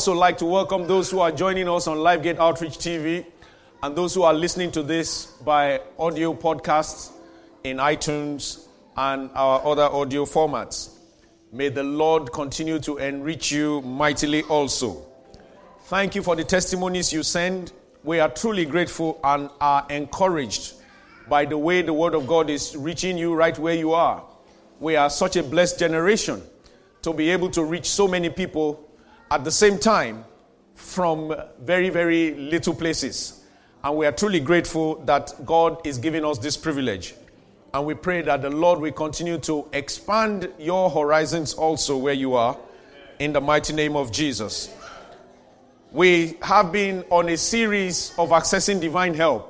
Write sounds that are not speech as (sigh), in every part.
also like to welcome those who are joining us on LiveGate Outreach TV and those who are listening to this by audio podcasts in iTunes and our other audio formats. May the Lord continue to enrich you mightily also. Thank you for the testimonies you send. We are truly grateful and are encouraged by the way the Word of God is reaching you right where you are. We are such a blessed generation to be able to reach so many people at the same time from very, very little places. And we are truly grateful that God is giving us this privilege. And we pray that the Lord will continue to expand your horizons also where you are in the mighty name of Jesus. We have been on a series of accessing divine help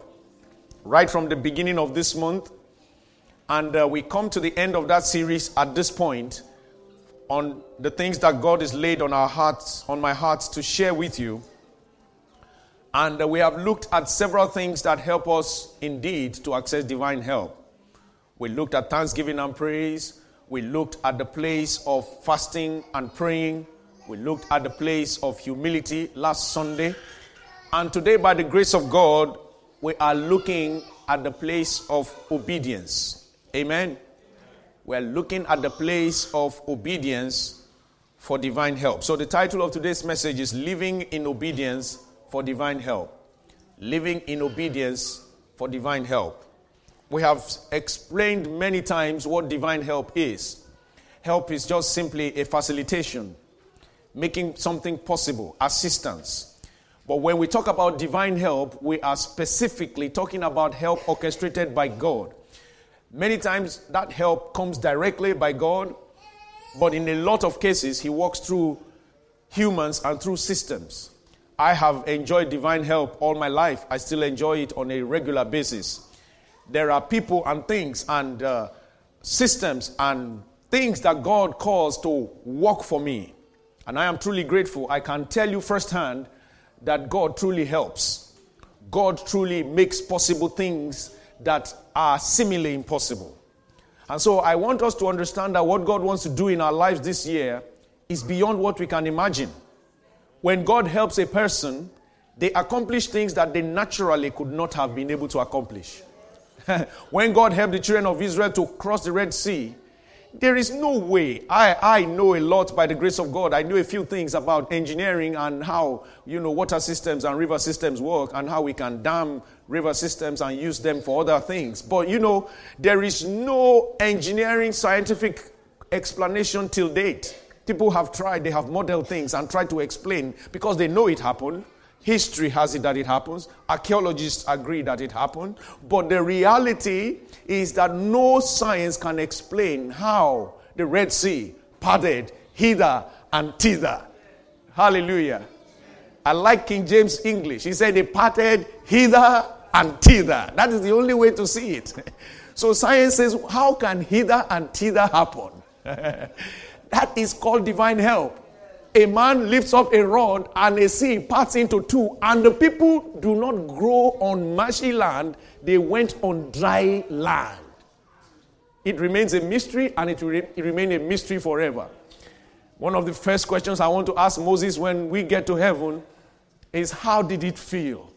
right from the beginning of this month. And uh, we come to the end of that series at this point on the things that God has laid on our hearts, on my heart to share with you. And uh, we have looked at several things that help us indeed to access divine help. We looked at thanksgiving and praise. We looked at the place of fasting and praying. We looked at the place of humility last Sunday. And today, by the grace of God, we are looking at the place of obedience. Amen. We're looking at the place of obedience for divine help. So, the title of today's message is Living in Obedience for Divine Help. Living in Obedience for Divine Help. We have explained many times what divine help is. Help is just simply a facilitation, making something possible, assistance. But when we talk about divine help, we are specifically talking about help orchestrated by God. Many times that help comes directly by God, but in a lot of cases, He works through humans and through systems. I have enjoyed divine help all my life. I still enjoy it on a regular basis. There are people and things and uh, systems and things that God calls to work for me. And I am truly grateful. I can tell you firsthand that God truly helps. God truly makes possible things that are seemingly impossible. And so I want us to understand that what God wants to do in our lives this year is beyond what we can imagine. When God helps a person, they accomplish things that they naturally could not have been able to accomplish. (laughs) when God helped the children of Israel to cross the Red Sea, there is no way. I, I know a lot by the grace of God. I know a few things about engineering and how, you know, water systems and river systems work and how we can dam river systems and use them for other things. But, you know, there is no engineering scientific explanation till date. People have tried, they have modeled things and tried to explain because they know it happened. History has it that it happens. Archaeologists agree that it happened. But the reality is that no science can explain how the Red Sea parted hither and thither. Hallelujah. I like King James English. He said it parted hither and thither. That is the only way to see it. (laughs) So science says, how can hither and thither happen? (laughs) that is called divine help a man lifts up a rod and a sea parts into two, and the people do not grow on marshy land, they went on dry land. It remains a mystery and it will re- remain a mystery forever. One of the first questions I want to ask Moses when we get to heaven is how did it feel?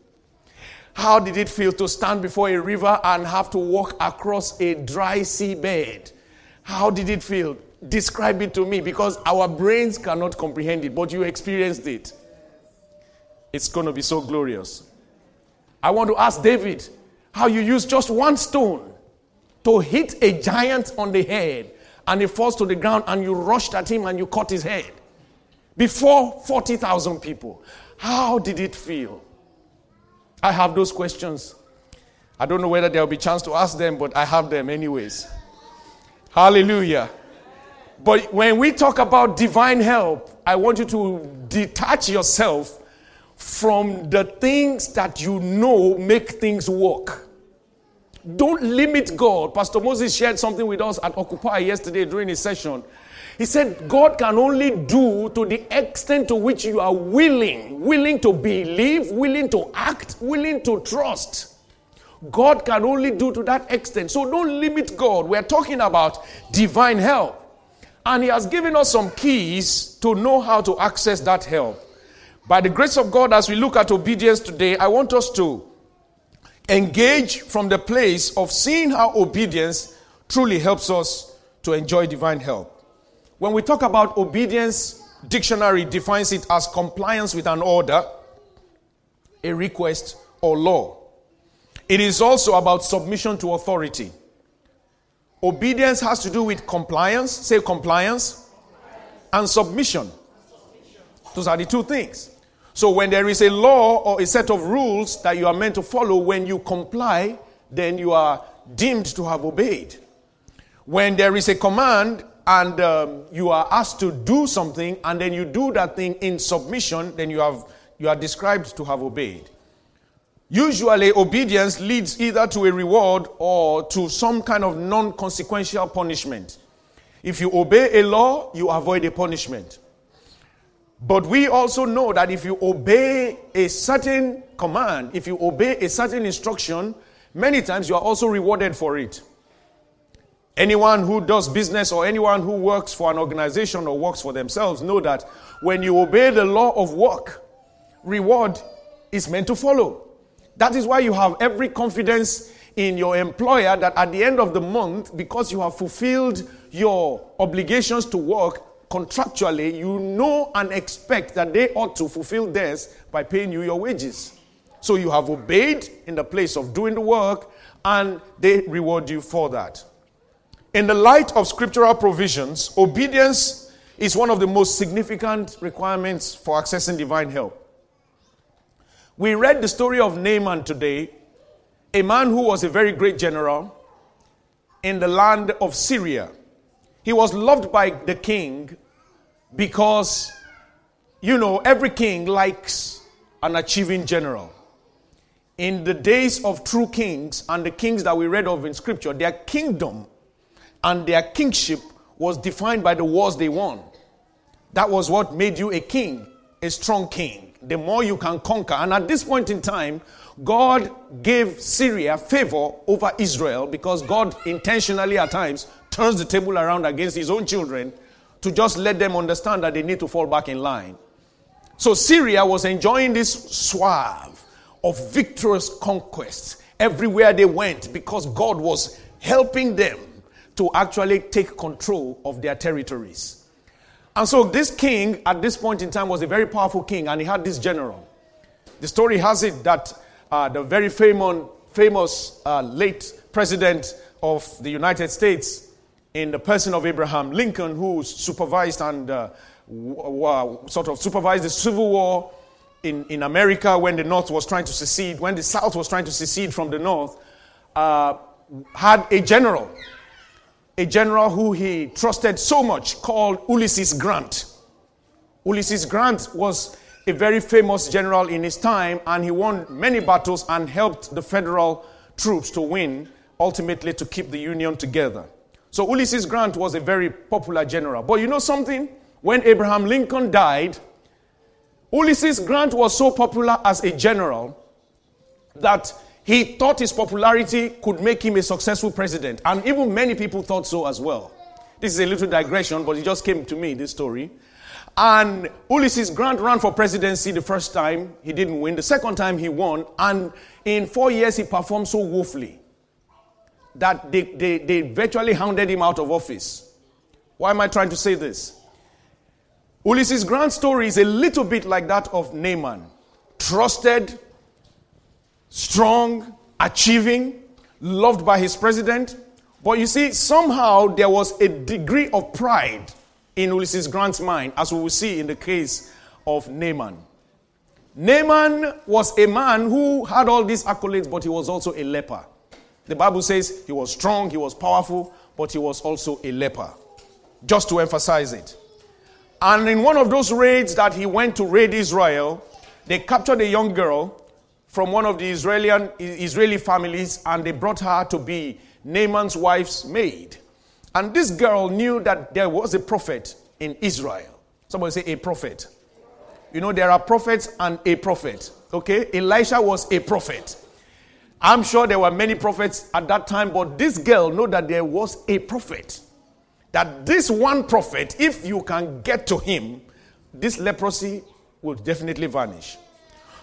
How did it feel to stand before a river and have to walk across a dry seabed? How did it feel? Describe it to me because our brains cannot comprehend it, but you experienced it. It's going to be so glorious. I want to ask David how you use just one stone to hit a giant on the head and he falls to the ground and you rushed at him and you cut his head before 40,000 people. How did it feel? I have those questions. I don't know whether there'll be chance to ask them, but I have them anyways. Hallelujah. But when we talk about divine help, I want you to detach yourself from the things that you know make things work. Don't limit God. Pastor Moses shared something with us at Occupy yesterday during his session. He said, God can only do to the extent to which you are willing, willing to believe, willing to act, willing to trust. God can only do to that extent. So don't limit God. We're talking about divine help. And He has given us some keys to know how to access that help. By the grace of God, as we look at obedience today, I want us to engage from the place of seeing how obedience truly helps us to enjoy divine help. When we talk about obedience, dictionary defines it as compliance with an order, a request, or law. It is also about submission to authority. Obedience has to do with compliance, say compliance, and submission. Those are the two things. So when there is a law or a set of rules that you are meant to follow, when you comply, then you are deemed to have obeyed. When there is a command and um, you are asked to do something and then you do that thing in submission, then you have you are described to have obeyed. Usually, obedience leads either to a reward or to some kind of non consequential punishment. If you obey a law, you avoid a punishment. But we also know that if you obey a certain command, if you obey a certain instruction, many times you are also rewarded for it. Anyone who does business or anyone who works for an organization or works for themselves know that when you obey the law of work, reward is meant to follow. That is why you have every confidence in your employer that at the end of the month, because you have fulfilled your obligations to work, contractually, you know and expect that they ought to fulfill theirs by paying you your wages. So you have obeyed in the place of doing the work, and they reward you for that. In the light of scriptural provisions, obedience is one of the most significant requirements for accessing divine help. We read the story of Naaman today, a man who was a very great general in the land of Syria. He was loved by the king because, you know, every king likes an achieving general. In the days of true kings and the kings that we read of in scripture, their kingdom and their kingship was defined by the wars they won. That was what made you a king, a strong king. The more you can conquer. And at this point in time, God gave Syria favor over Israel because God intentionally at times turns the table around against his own children to just let them understand that they need to fall back in line. So Syria was enjoying this suave of victorious conquests everywhere they went because God was helping them to actually take control of their territories. And so this king at this point in time was a very powerful king and he had this general. The story has it that uh, the very famous, famous uh, late president of the United States, in the person of Abraham Lincoln, who supervised and uh, w- sort of supervised the Civil War in, in America when the North was trying to secede, when the South was trying to secede from the North, uh, had a general, a general who he trusted so much called Ulysses Grant. Ulysses Grant was a very famous general in his time, and he won many battles and helped the federal troops to win, ultimately to keep the Union together. So Ulysses Grant was a very popular general. But you know something? When Abraham Lincoln died, Ulysses Grant was so popular as a general that he thought his popularity could make him a successful president. And even many people thought so as well. This is a little digression, but it just came to me, this story. And Ulysses Grant ran for presidency the first time. He didn't win. The second time he won. And in four years, he performed so woefully that they, they, they virtually hounded him out of office. Why am I trying to say this? Ulysses Grant's story is a little bit like that of Naaman. Trusted, strong, achieving, loved by his president. But you see, somehow there was a degree of pride in Ulysses Grant's mind, as we will see in the case of Naaman. Naaman was a man who had all these accolades, but he was also a leper. The Bible says he was strong, he was powerful, but he was also a leper. Just to emphasize it. And in one of those raids that he went to raid Israel, they captured a young girl from one of the Israeli, Israeli families and they brought her to be Naaman's wife's maid. And this girl knew that there was a prophet in Israel. Somebody say a prophet. You know, there are prophets and a prophet. Okay? Elisha was a prophet. I'm sure there were many prophets at that time, but this girl knew that there was a prophet. That this one prophet, if you can get to him, this leprosy will definitely vanish.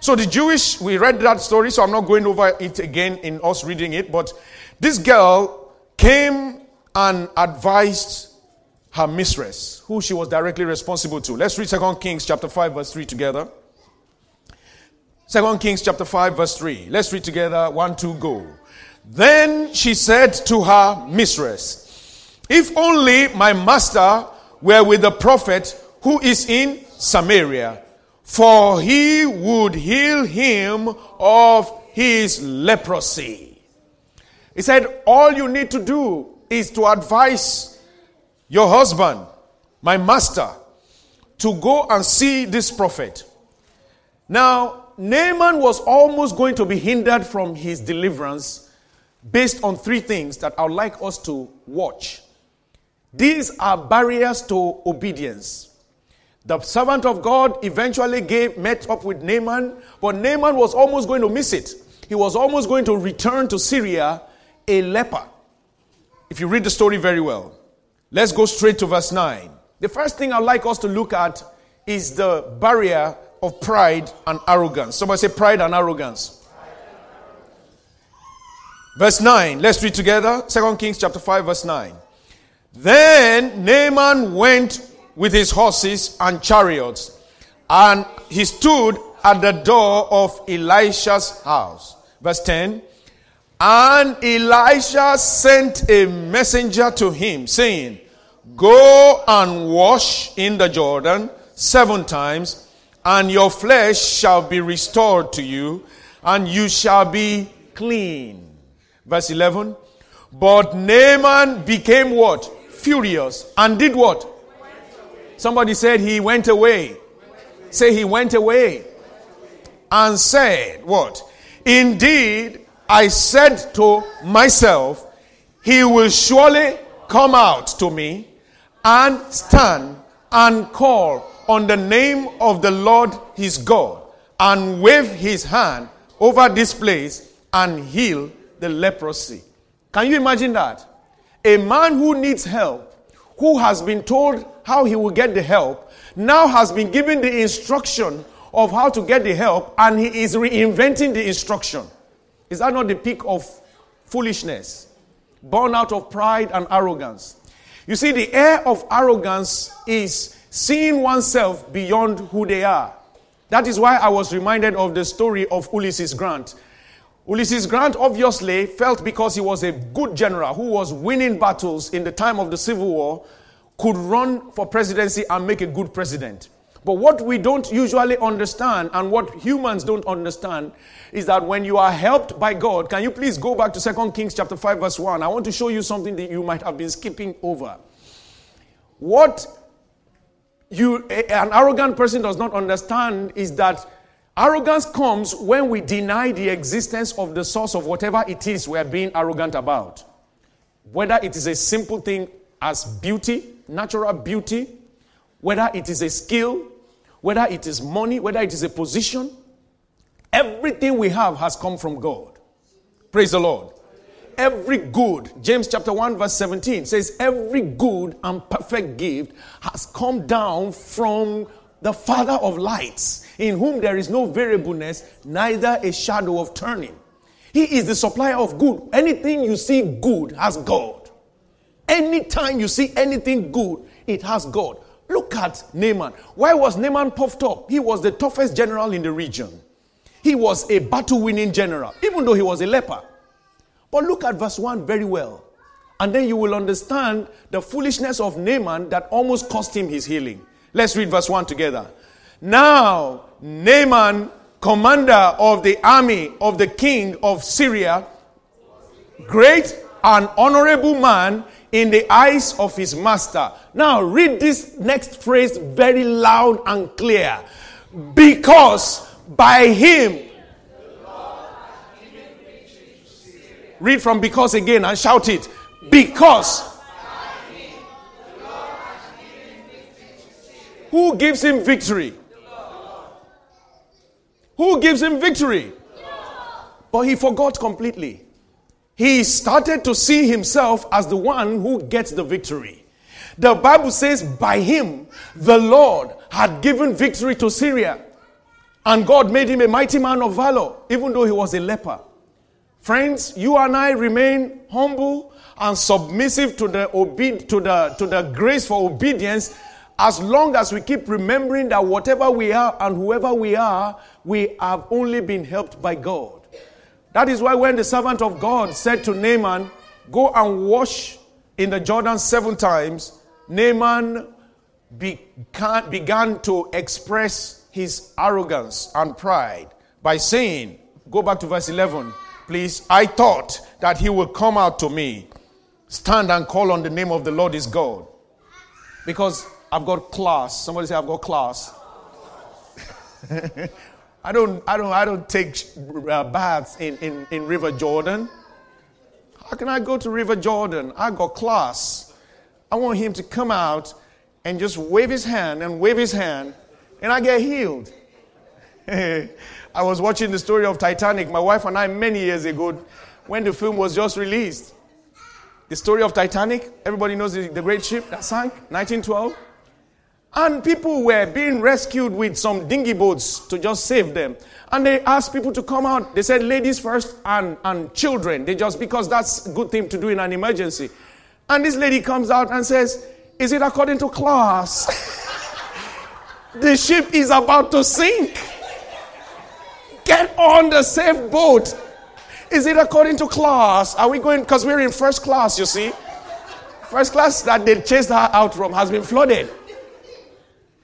So the Jewish, we read that story, so I'm not going over it again in us reading it, but this girl came and advised her mistress, who she was directly responsible to. Let's read 2 Kings chapter 5, verse 3 together. 2 Kings chapter 5, verse 3. Let's read together. One, two, go. Then she said to her mistress, If only my master were with the prophet who is in Samaria, for he would heal him of his leprosy. He said, All you need to do is to advise your husband, my master, to go and see this prophet. Now, Naaman was almost going to be hindered from his deliverance based on three things that I would like us to watch. These are barriers to obedience. The servant of God eventually gave, met up with Naaman, but Naaman was almost going to miss it. He was almost going to return to Syria a leper. If you read the story very well, let's go straight to verse 9. The first thing I'd like us to look at is the barrier of pride and arrogance. Somebody say pride and arrogance. Verse 9. Let's read together. Second Kings chapter 5, verse 9. Then Naaman went with his horses and chariots, and he stood at the door of Elisha's house. Verse 10. And Elisha sent a messenger to him, saying, Go and wash in the Jordan seven times, and your flesh shall be restored to you, and you shall be clean. Verse 11. But Naaman became what? Furious. And did what? Somebody said he went away. Say he went away. And said, What? Indeed, I said to myself, He will surely come out to me and stand and call on the name of the Lord his God and wave his hand over this place and heal the leprosy. Can you imagine that? A man who needs help, who has been told how he will get the help, now has been given the instruction of how to get the help, and he is reinventing the instruction. Is that not the peak of foolishness? Born out of pride and arrogance. You see, the air of arrogance is seeing oneself beyond who they are. That is why I was reminded of the story of Ulysses Grant. Ulysses Grant obviously felt because he was a good general who was winning battles in the time of the Civil War, could run for presidency and make a good president. But what we don't usually understand and what humans don't understand is that when you are helped by God, can you please go back to 2 Kings chapter 5 verse 1? I want to show you something that you might have been skipping over. What you an arrogant person does not understand is that arrogance comes when we deny the existence of the source of whatever it is we are being arrogant about. Whether it is a simple thing as beauty, natural beauty, whether it is a skill, whether it is money, whether it is a position, everything we have has come from God. Praise the Lord every good, James chapter 1, verse 17 says, every good and perfect gift has come down from the Father of lights, in whom there is no variableness, neither a shadow of turning. He is the supplier of good. Anything you see good has God. Anytime you see anything good, it has God. Look at Naaman. Why was Naaman puffed up? He was the toughest general in the region. He was a battle winning general, even though he was a leper. But look at verse 1 very well. And then you will understand the foolishness of Naaman that almost cost him his healing. Let's read verse 1 together. Now, Naaman, commander of the army of the king of Syria, great and honorable man in the eyes of his master. Now, read this next phrase very loud and clear. Because by him Read from because again and shout it. Because. Who gives him victory? Who gives him victory? But he forgot completely. He started to see himself as the one who gets the victory. The Bible says, by him, the Lord had given victory to Syria. And God made him a mighty man of valor, even though he was a leper. Friends, you and I remain humble and submissive to the, obe- to the, to the grace for obedience as long as we keep remembering that whatever we are and whoever we are, we have only been helped by God. That is why when the servant of God said to Naaman, Go and wash in the Jordan seven times, Naaman began, began to express his arrogance and pride by saying, Go back to verse 11, please. I thought that he would come out to me, stand and call on the name of the Lord his God. Because I've got class. Somebody say, I've got class. (laughs) I don't, I don't, I don't take uh, baths in, in, in River Jordan. How can I go to River Jordan? I got class. I want him to come out and just wave his hand and wave his hand, and I get healed. (laughs) I was watching the story of Titanic, my wife and I, many years ago, when the film was just released. The story of Titanic, everybody knows the, the great ship that sank, 1912. And people were being rescued with some dinghy boats to just save them. And they asked people to come out. They said ladies first and, and children. They just, because that's a good thing to do in an emergency. And this lady comes out and says, Is it according to class? (laughs) the ship is about to sink. Get on the safe boat. Is it according to class? Are we going, because we're in first class, you see? First class that they chased her out from has been flooded.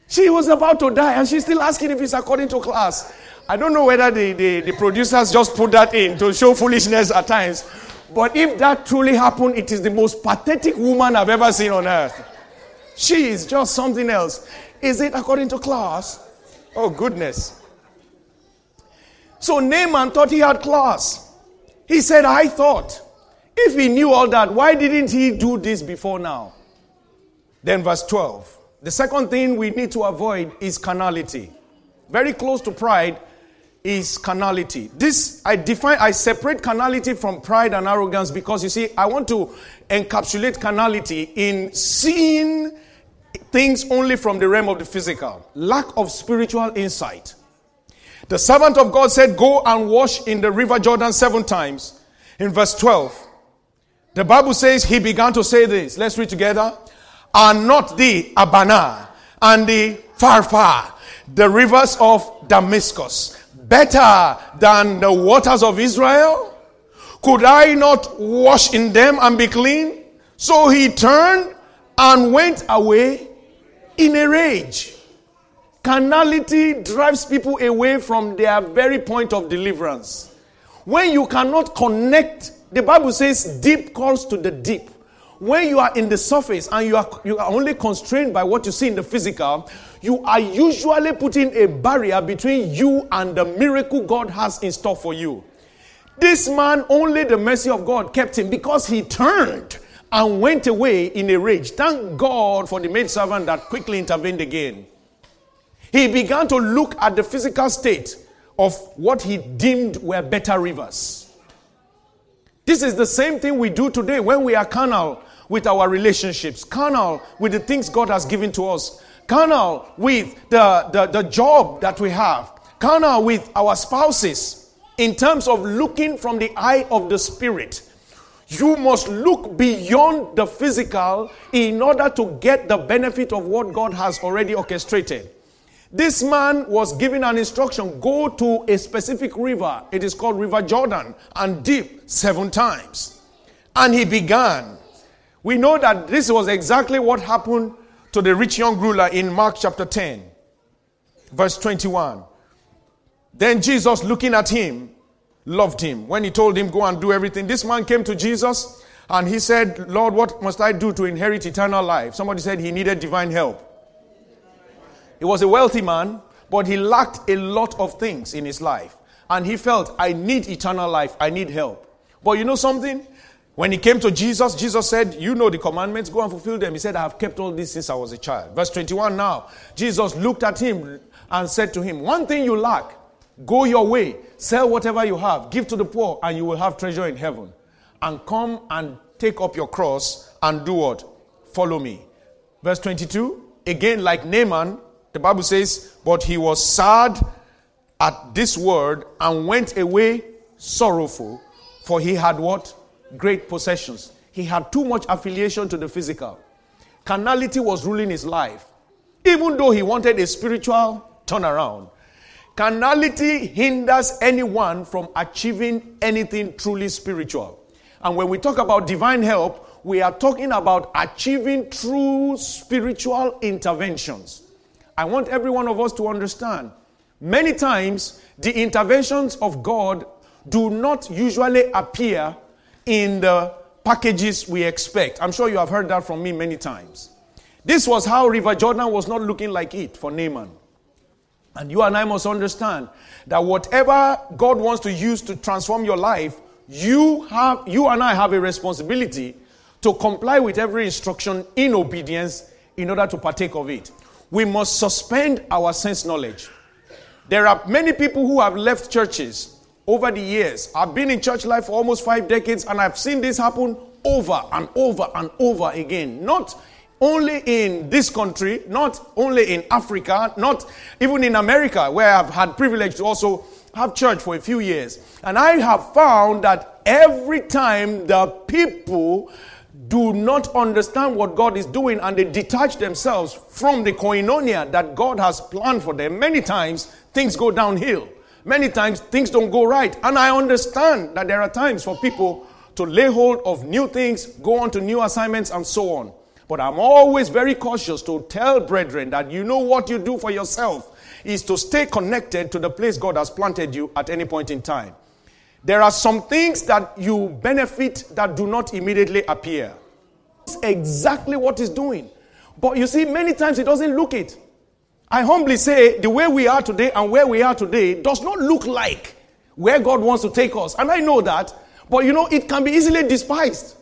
She was about to die and she's still asking if it's according to class. I don't know whether the, the, the, producers just put that in to show foolishness at times. But if that truly happened, it is the most pathetic woman I've ever seen on earth. She is just something else. Is it according to class? Oh, goodness. So Naaman thought he had class. He said, I thought. If he knew all that, why didn't he do this before now? Then, verse 12. The second thing we need to avoid is carnality. Very close to pride is carnality. This, I define, I separate carnality from pride and arrogance because you see, I want to encapsulate carnality in seeing things only from the realm of the physical, lack of spiritual insight. The servant of God said, Go and wash in the river Jordan seven times. In verse 12, the Bible says he began to say this. Let's read together are not the Abana and the Pharpar, the rivers of Damascus, better than the waters of Israel? Could I not wash in them and be clean? So he turned and went away in a rage. Carnality drives people away from their very point of deliverance. When you cannot connect, the Bible says, deep calls to the deep when you are in the surface and you are, you are only constrained by what you see in the physical, you are usually putting a barrier between you and the miracle God has in store for you. This man, only the mercy of God kept him because he turned and went away in a rage. Thank God for the maidservant that quickly intervened again. He began to look at the physical state of what he deemed were better rivers. This is the same thing we do today when we are carnal with our relationships, carnal with the things God has given to us, carnal with the, the, the job that we have, carnal with our spouses, in terms of looking from the eye of the spirit. You must look beyond the physical in order to get the benefit of what God has already orchestrated. This man was given an instruction go to a specific river. It is called River Jordan and dip seven times. And he began we know that this was exactly what happened to the rich young ruler in Mark chapter 10, verse 21. Then Jesus, looking at him, loved him. When he told him, Go and do everything, this man came to Jesus and he said, Lord, what must I do to inherit eternal life? Somebody said he needed divine help. He was a wealthy man, but he lacked a lot of things in his life. And he felt, I need eternal life, I need help. But you know something? When he came to Jesus, Jesus said, You know the commandments, go and fulfill them. He said, I have kept all this since I was a child. Verse 21 now, Jesus looked at him and said to him, One thing you lack, go your way, sell whatever you have, give to the poor, and you will have treasure in heaven. And come and take up your cross and do what? Follow me. Verse 22, again, like Naaman, the Bible says, But he was sad at this word and went away sorrowful, for he had what? Great possessions. He had too much affiliation to the physical. Carnality was ruling his life. Even though he wanted a spiritual turnaround, carnality hinders anyone from achieving anything truly spiritual. And when we talk about divine help, we are talking about achieving true spiritual interventions. I want every one of us to understand many times the interventions of God do not usually appear in the packages we expect. I'm sure you have heard that from me many times. This was how River Jordan was not looking like it for Naaman. And you and I must understand that whatever God wants to use to transform your life, you have you and I have a responsibility to comply with every instruction in obedience in order to partake of it. We must suspend our sense knowledge. There are many people who have left churches over the years. I've been in church life for almost five decades and I've seen this happen over and over and over again. Not only in this country, not only in Africa, not even in America, where I've had privilege to also have church for a few years. And I have found that every time the people do not understand what God is doing and they detach themselves from the koinonia that God has planned for them, many times things go downhill. Many times things don't go right. And I understand that there are times for people to lay hold of new things, go on to new assignments, and so on. But I'm always very cautious to tell brethren that you know what you do for yourself is to stay connected to the place God has planted you at any point in time. There are some things that you benefit that do not immediately appear. It's exactly what he's doing. But you see, many times he doesn't look it. I humbly say the way we are today and where we are today does not look like where God wants to take us. And I know that. But you know, it can be easily despised.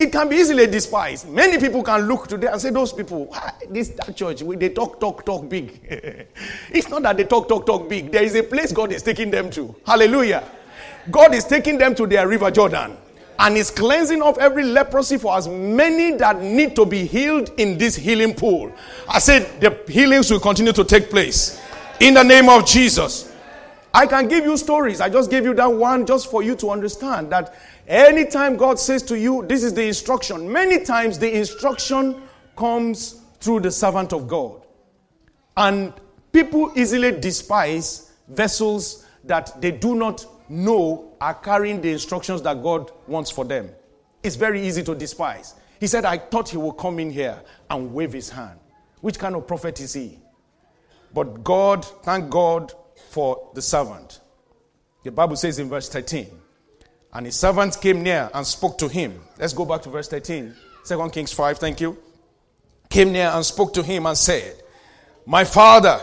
It can be easily despised. Many people can look today and say, Those people, this that church, they talk, talk, talk big. (laughs) it's not that they talk, talk, talk big. There is a place God is taking them to. Hallelujah. God is taking them to their river Jordan and is cleansing of every leprosy for as many that need to be healed in this healing pool. I said the healings will continue to take place in the name of Jesus. I can give you stories. I just gave you that one just for you to understand that anytime God says to you, this is the instruction, many times the instruction comes through the servant of God. And people easily despise vessels that they do not know are carrying the instructions that God wants for them. It's very easy to despise. He said, I thought he would come in here and wave his hand. Which kind of prophet is he? But God, thank God for the servant. The Bible says in verse 13, and his servant came near and spoke to him. Let's go back to verse 13. 2 Kings 5, thank you. Came near and spoke to him and said, My father,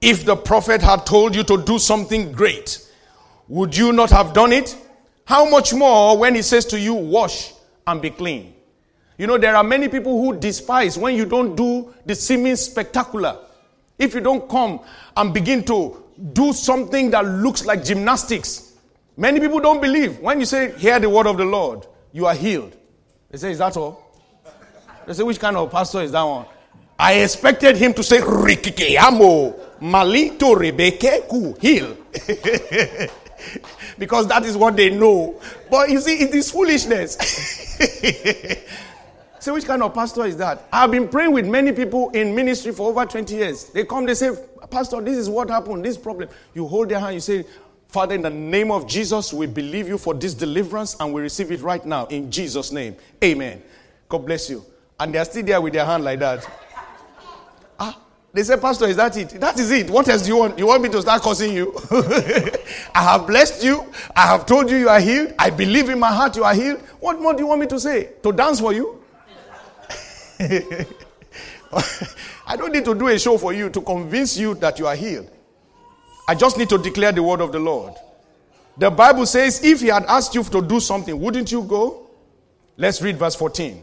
if the prophet had told you to do something great, would you not have done it? How much more when he says to you, wash and be clean? You know, there are many people who despise when you don't do the seeming spectacular. If you don't come and begin to do something that looks like gymnastics, many people don't believe. When you say, hear the word of the Lord, you are healed. They say, is that all? They say, which kind of pastor is that one? I expected him to say, Rikike amo, malito rebeke heal. (laughs) (laughs) because that is what they know. But you see, it is foolishness. (laughs) so, which kind of pastor is that? I've been praying with many people in ministry for over 20 years. They come, they say, Pastor, this is what happened, this problem. You hold their hand, you say, Father, in the name of Jesus, we believe you for this deliverance and we receive it right now in Jesus' name. Amen. God bless you. And they're still there with their hand like that. They say, Pastor, is that it? That is it. What else do you want? You want me to start cursing you? (laughs) I have blessed you. I have told you you are healed. I believe in my heart you are healed. What more do you want me to say? To dance for you? (laughs) I don't need to do a show for you to convince you that you are healed. I just need to declare the word of the Lord. The Bible says, if he had asked you to do something, wouldn't you go? Let's read verse 14.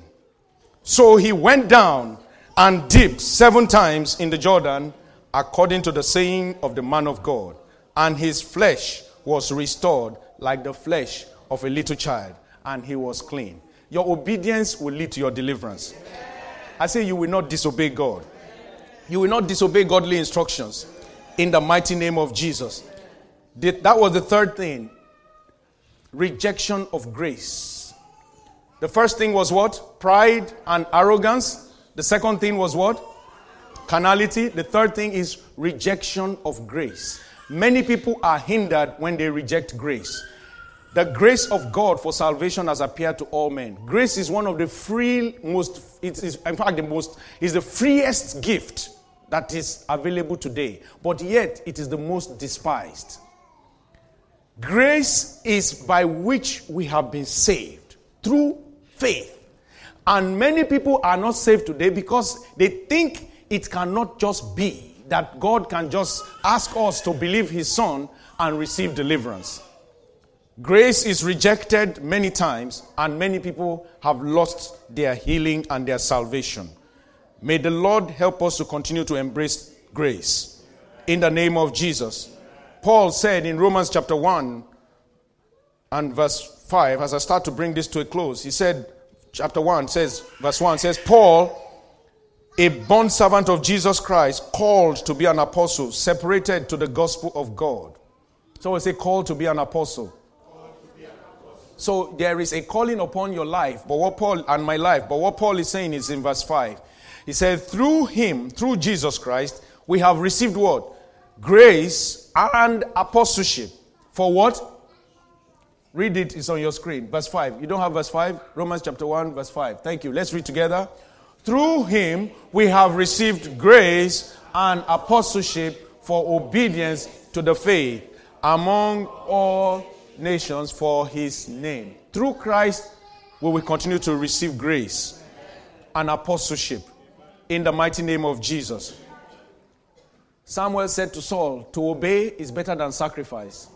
So he went down and dipped seven times in the Jordan, according to the saying of the man of God. And his flesh was restored like the flesh of a little child, and he was clean. Your obedience will lead to your deliverance. I say you will not disobey God. You will not disobey godly instructions. In the mighty name of Jesus. That was the third thing rejection of grace. The first thing was what? Pride and arrogance. The second thing was what? Carnality. The third thing is rejection of grace. Many people are hindered when they reject grace. The grace of God for salvation has appeared to all men. Grace is one of the free, most, it is, in fact, the most, is the freest gift that is available today. But yet, it is the most despised. Grace is by which we have been saved through faith. And many people are not saved today because they think it cannot just be that God can just ask us to believe His Son and receive deliverance. Grace is rejected many times, and many people have lost their healing and their salvation. May the Lord help us to continue to embrace grace. In the name of Jesus. Paul said in Romans chapter 1 and verse 5, as I start to bring this to a close, he said, chapter 1 says, verse 1 says, Paul, a bond servant of Jesus Christ, called to be an apostle, separated to the gospel of God. So I say, called to be an apostle. So there is a calling upon your life, but what Paul and my life, but what Paul is saying is in verse 5. He said, Through him, through Jesus Christ, we have received what? Grace and apostleship. For what? Read it, it's on your screen. Verse 5. You don't have verse 5? Romans chapter 1, verse 5. Thank you. Let's read together. Through him we have received grace and apostleship for obedience to the faith among all nations for his name. Through Christ we will continue to receive grace and apostleship in the mighty name of Jesus. Samuel said to Saul, To obey is better than sacrifice.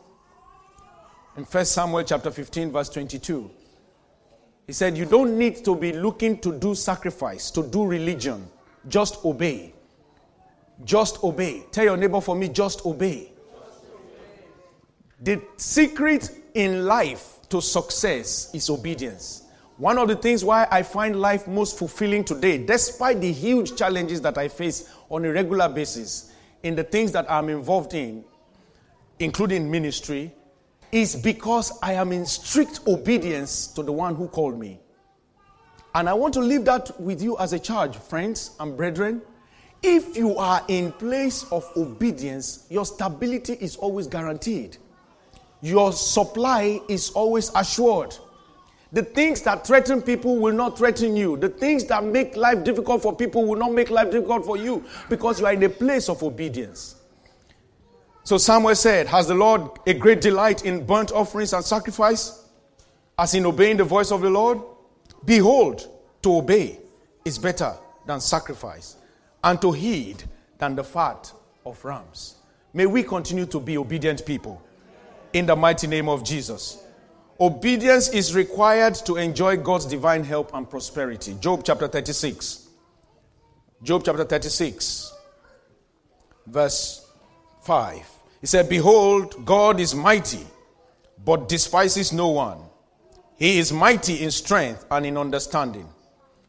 In 1 Samuel chapter 15, verse 22, he said, You don't need to be looking to do sacrifice, to do religion. Just obey. Just obey. Tell your neighbor for me, just obey. The secret in life to success is obedience. One of the things why I find life most fulfilling today, despite the huge challenges that I face on a regular basis, in the things that I'm involved in, including ministry, is because I am in strict obedience to the one who called me. And I want to leave that with you as a charge, friends and brethren. If you are in place of obedience, your stability is always guaranteed. Your supply is always assured. The things that threaten people will not threaten you. The things that make life difficult for people will not make life difficult for you because you are in a place of obedience. So Samuel said, Has the Lord a great delight in burnt offerings and sacrifice, as in obeying the voice of the Lord? Behold, to obey is better than sacrifice, and to heed than the fat of rams. May we continue to be obedient people in the mighty name of Jesus. Obedience is required to enjoy God's divine help and prosperity. Job chapter 36. Job chapter 36, verse 5. He said, Behold, God is mighty, but despises no one. He is mighty in strength and in understanding.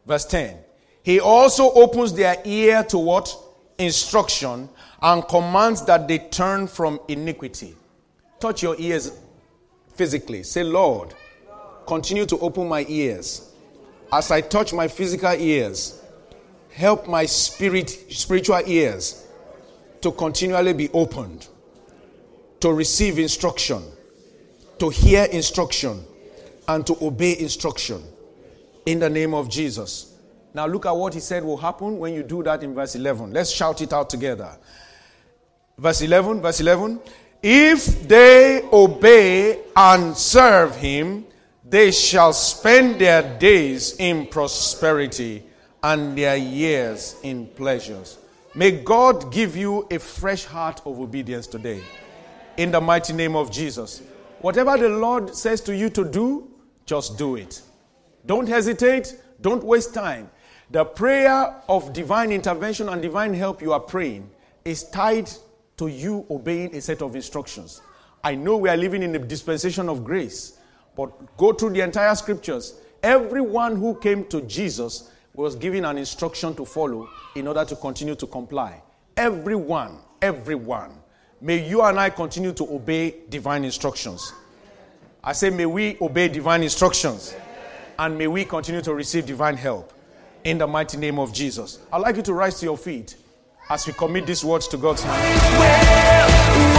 Verse 10. He also opens their ear to what? Instruction and commands that they turn from iniquity. Touch your ears physically. Say, Lord, continue to open my ears. As I touch my physical ears, help my spirit, spiritual ears to continually be opened, to receive instruction, to hear instruction, and to obey instruction. In the name of Jesus. Now look at what he said will happen when you do that in verse 11. Let's shout it out together. Verse 11, verse 11. If they obey and serve him, they shall spend their days in prosperity and their years in pleasures. May God give you a fresh heart of obedience today. In the mighty name of Jesus. Whatever the Lord says to you to do, just do it. Don't hesitate. Don't waste time. The prayer of divine intervention and divine help you are praying is tied to you obeying a set of instructions. I know we are living in a dispensation of grace, but go through the entire scriptures. Everyone who came to Jesus was given an instruction to follow in order to continue to comply. Everyone. everyone. May you and I continue to obey divine instructions. I say, may we obey divine instructions and may we continue to receive divine help in the mighty name of Jesus. I'd like you to rise to your feet as we commit these words to God's hand.